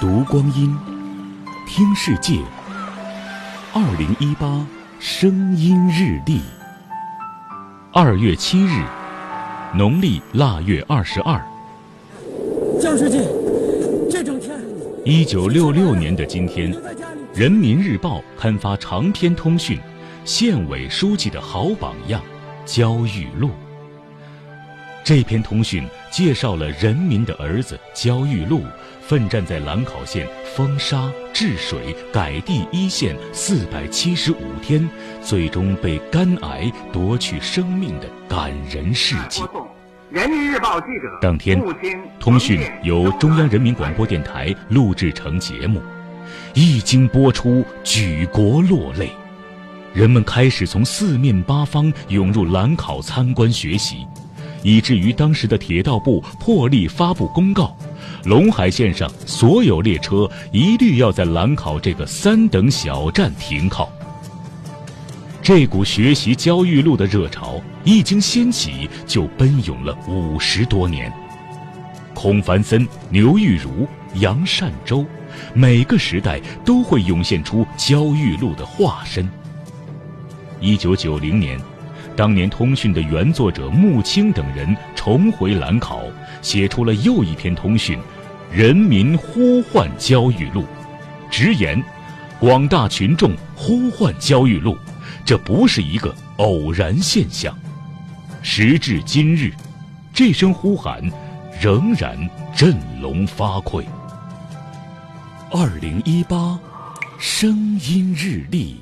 读光阴，听世界。二零一八声音日历，二月七日，农历腊月二十二。江书记，这整天……一九六六年的今天，《人民日报》刊发长篇通讯《县委书记的好榜样》焦裕禄。这篇通讯介绍了人民的儿子焦裕禄奋战在兰考县封沙治水改地一线四百七十五天，最终被肝癌夺去生命的感人事迹。人民日报记者当天，通讯由中央人民广播电台录制成节目，一经播出，举国落泪，人们开始从四面八方涌入兰考参观学习。以至于当时的铁道部破例发布公告，陇海线上所有列车一律要在兰考这个三等小站停靠。这股学习焦裕禄的热潮一经掀起，就奔涌了五十多年。孔繁森、牛玉如、杨善洲，每个时代都会涌现出焦裕禄的化身。一九九零年。当年通讯的原作者穆青等人重回兰考，写出了又一篇通讯，《人民呼唤焦裕禄》，直言，广大群众呼唤焦裕禄，这不是一个偶然现象。时至今日，这声呼喊仍然振聋发聩。二零一八，声音日历。